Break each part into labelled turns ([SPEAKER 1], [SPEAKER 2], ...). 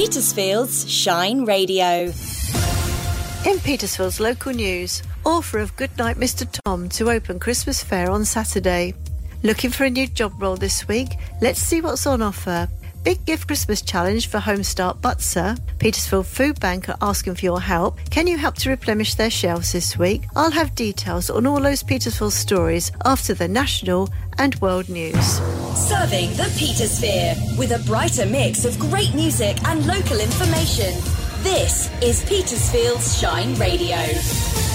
[SPEAKER 1] Petersfield's Shine Radio.
[SPEAKER 2] In Petersfield's local news, offer of Goodnight Mr. Tom to open Christmas fair on Saturday. Looking for a new job role this week? Let's see what's on offer. Big Give Christmas Challenge for Homestart Butser. Petersfield Food Bank are asking for your help. Can you help to replenish their shelves this week? I'll have details on all those Petersfield stories after the national and world news.
[SPEAKER 1] Serving the Petersphere with a brighter mix of great music and local information. This is Petersfield's Shine Radio.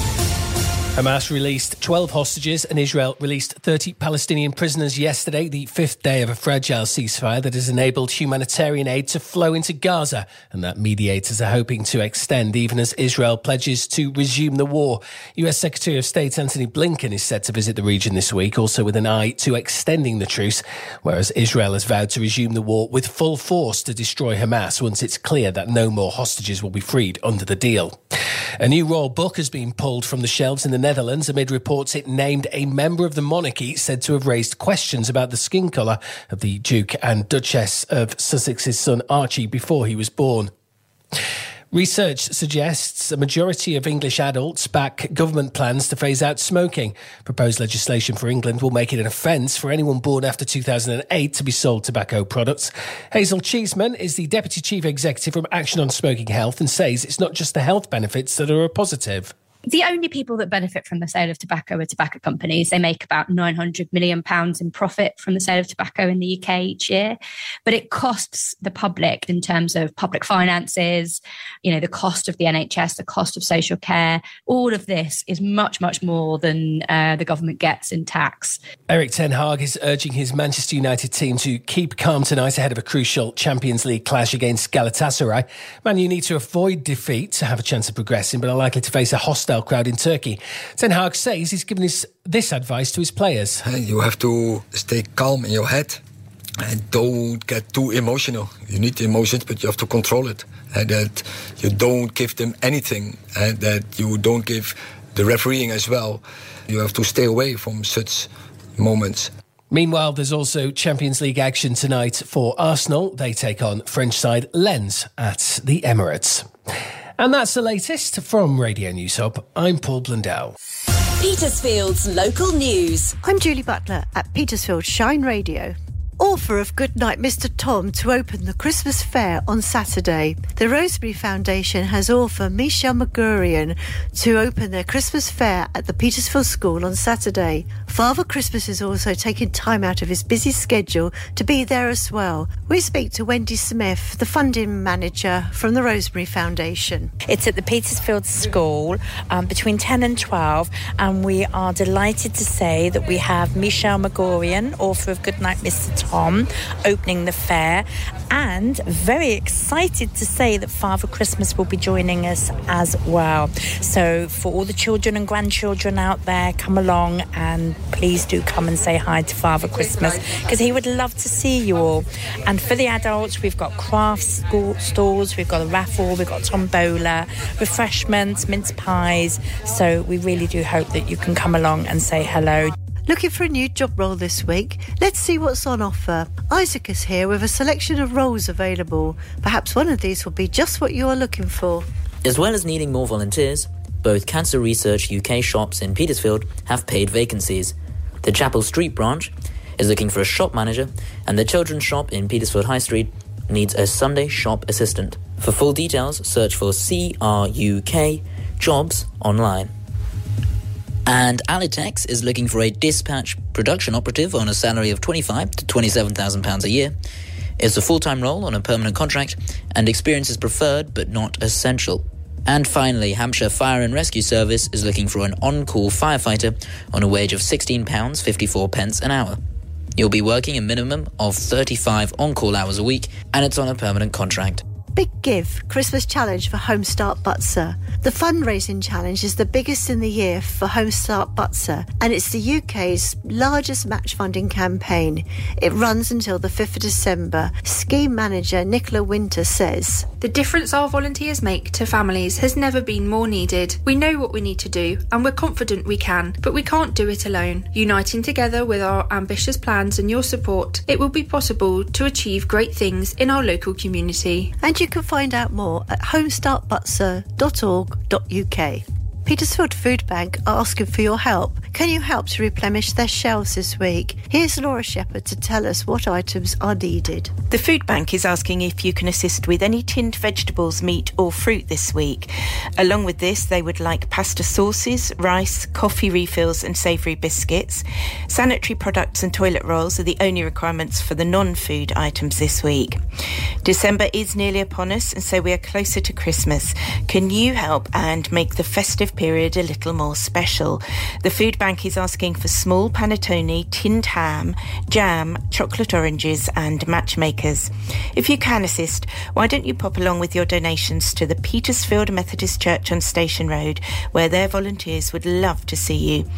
[SPEAKER 3] Hamas released 12 hostages and Israel released 30 Palestinian prisoners yesterday, the fifth day of a fragile ceasefire that has enabled humanitarian aid to flow into Gaza and that mediators are hoping to extend even as Israel pledges to resume the war. US Secretary of State Antony Blinken is set to visit the region this week, also with an eye to extending the truce, whereas Israel has vowed to resume the war with full force to destroy Hamas once it's clear that no more hostages will be freed under the deal. A new royal book has been pulled from the shelves in the Netherlands amid reports it named a member of the monarchy said to have raised questions about the skin colour of the Duke and Duchess of Sussex's son Archie before he was born. Research suggests a majority of English adults back government plans to phase out smoking. Proposed legislation for England will make it an offence for anyone born after 2008 to be sold tobacco products. Hazel Cheeseman is the Deputy Chief Executive from Action on Smoking Health and says it's not just the health benefits that are a positive
[SPEAKER 4] the only people that benefit from the sale of tobacco are tobacco companies. They make about 900 million pounds in profit from the sale of tobacco in the UK each year, but it costs the public in terms of public finances, you know, the cost of the NHS, the cost of social care. All of this is much, much more than uh, the government gets in tax.
[SPEAKER 3] Erik Ten Hag is urging his Manchester United team to keep calm tonight ahead of a crucial Champions League clash against Galatasaray. Man, you need to avoid defeat to have a chance of progressing, but are likely to face a hostile crowd in Turkey. Ten Hag says he's given his, this advice to his players.
[SPEAKER 5] You have to stay calm in your head and don't get too emotional. You need emotions, but you have to control it. And that you don't give them anything, and that you don't give the refereeing as well. You have to stay away from such moments.
[SPEAKER 3] Meanwhile, there's also Champions League action tonight for Arsenal. They take on French side Lens at the Emirates. And that's the latest from Radio News Hub. I'm Paul Blundell.
[SPEAKER 1] Petersfield's local news.
[SPEAKER 2] I'm Julie Butler at Petersfield Shine Radio. Offer of Goodnight Mr. Tom to open the Christmas fair on Saturday. The Rosemary Foundation has offered Michelle Magorian to open their Christmas fair at the Petersfield School on Saturday. Father Christmas is also taking time out of his busy schedule to be there as well. We speak to Wendy Smith, the funding manager from the Rosemary Foundation.
[SPEAKER 6] It's at the Petersfield School um, between 10 and 12, and we are delighted to say that we have Michelle Magorian, author of Goodnight Mr. Tom Tom opening the fair, and very excited to say that Father Christmas will be joining us as well. So, for all the children and grandchildren out there, come along and please do come and say hi to Father Christmas because he would love to see you all. And for the adults, we've got craft stores, we've got a raffle, we've got tombola, refreshments, mince pies. So, we really do hope that you can come along and say hello.
[SPEAKER 2] Looking for a new job role this week? Let's see what's on offer. Isaac is here with a selection of roles available. Perhaps one of these will be just what you are looking for.
[SPEAKER 7] As well as needing more volunteers, both Cancer Research UK shops in Petersfield have paid vacancies. The Chapel Street branch is looking for a shop manager, and the children's shop in Petersfield High Street needs a Sunday shop assistant. For full details, search for CRUK jobs online. And Alitex is looking for a dispatch production operative on a salary of 25 to 27,000 pounds a year. It's a full-time role on a permanent contract and experience is preferred but not essential. And finally, Hampshire Fire and Rescue Service is looking for an on-call firefighter on a wage of £16.54 pence an hour. You'll be working a minimum of 35 on-call hours a week and it's on a permanent contract.
[SPEAKER 2] Big Give Christmas Challenge for Homestart Butser. The fundraising challenge is the biggest in the year for Homestart Butser and it's the UK's largest match funding campaign. It runs until the 5th of December. Scheme manager Nicola Winter says
[SPEAKER 8] The difference our volunteers make to families has never been more needed. We know what we need to do and we're confident we can, but we can't do it alone. Uniting together with our ambitious plans and your support, it will be possible to achieve great things in our local community.
[SPEAKER 2] And you you can find out more at homestartbutser.org.uk. Petersfield Food Bank are asking for your help. Can you help to replenish their shelves this week? Here's Laura Shepherd to tell us what items are needed.
[SPEAKER 9] The Food Bank is asking if you can assist with any tinned vegetables, meat, or fruit this week. Along with this, they would like pasta sauces, rice, coffee refills, and savoury biscuits. Sanitary products and toilet rolls are the only requirements for the non food items this week. December is nearly upon us, and so we are closer to Christmas. Can you help and make the festive period a little more special. The Food Bank is asking for small panettone, tinned ham, jam, chocolate oranges, and matchmakers. If you can assist, why don't you pop along with your donations to the Petersfield Methodist Church on Station Road, where their volunteers would love to see you.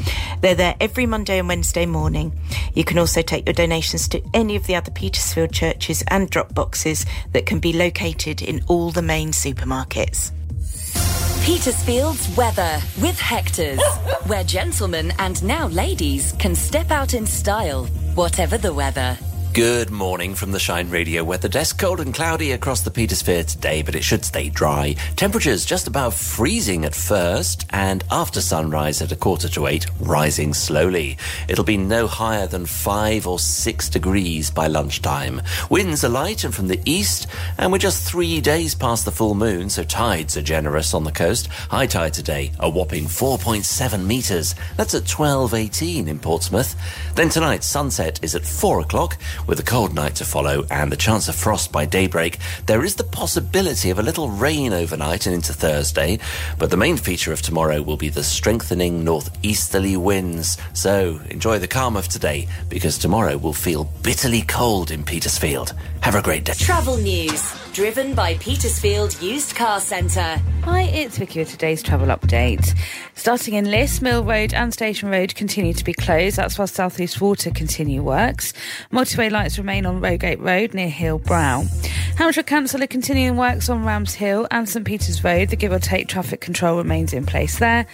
[SPEAKER 9] They're there every Monday and Wednesday morning. You can also take your donations to any of the other Petersfield churches and drop boxes that can be located in all the main supermarkets.
[SPEAKER 1] Petersfield's weather with Hector's, where gentlemen and now ladies can step out in style, whatever the weather.
[SPEAKER 10] Good morning from the Shine Radio weather desk. Cold and cloudy across the Petersphere today, but it should stay dry. Temperatures just above freezing at first, and after sunrise at a quarter to eight, rising slowly. It'll be no higher than five or six degrees by lunchtime. Winds are light and from the east, and we're just three days past the full moon, so tides are generous on the coast. High tide today, a whopping 4.7 metres. That's at 12.18 in Portsmouth. Then tonight, sunset is at four o'clock with a cold night to follow and the chance of frost by daybreak, there is the possibility of a little rain overnight and into Thursday, but the main feature of tomorrow will be the strengthening northeasterly winds. So enjoy the calm of today because tomorrow will feel bitterly cold in Petersfield. Have a great day.
[SPEAKER 1] Travel news driven by Petersfield Used Car Centre.
[SPEAKER 11] Hi, it's Vicky with today's travel update. Starting in Liss, Mill Road and Station Road continue to be closed. That's while South East Water continue works. Motorway lights remain on Rogate Road near Hill Brow. Hampshire Council are continuing works on Rams Hill and St Peter's Road. The give or take traffic control remains in place there.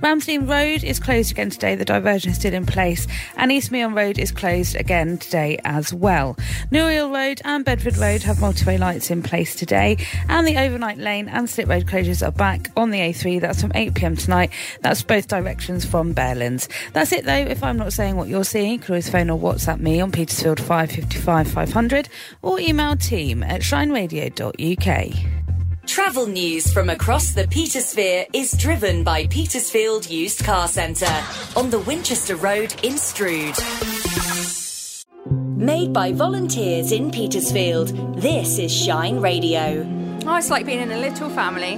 [SPEAKER 11] Ramsdean Road is closed again today. The diversion is still in place. And East Meon Road is closed again today as well. Noreuil Road and Bedford Road have motorway lights in place today. And the overnight lane and slip road closures are back on the A3. That's from 8pm tonight. That's both directions from Bearlands. That's it though. If I'm not saying what you're seeing, you can always phone or WhatsApp me on Petersfield 555 500 or email team at shineradio.uk.
[SPEAKER 1] Travel news from across the Petersphere is driven by Petersfield Used Car Centre on the Winchester Road in Stroud. Made by volunteers in Petersfield, this is Shine Radio.
[SPEAKER 12] Oh, it's like being in a little family.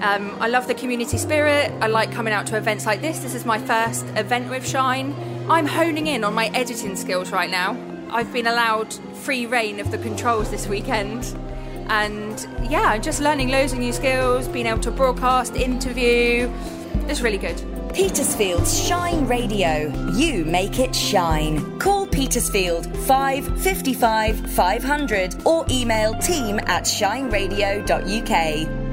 [SPEAKER 12] Um, I love the community spirit. I like coming out to events like this. This is my first event with Shine. I'm honing in on my editing skills right now. I've been allowed free rein of the controls this weekend. And yeah, just learning loads of new skills, being able to broadcast, interview. It's really good.
[SPEAKER 1] Petersfield's Shine Radio. You make it shine. Call Petersfield 555 500 or email team at shineradio.uk.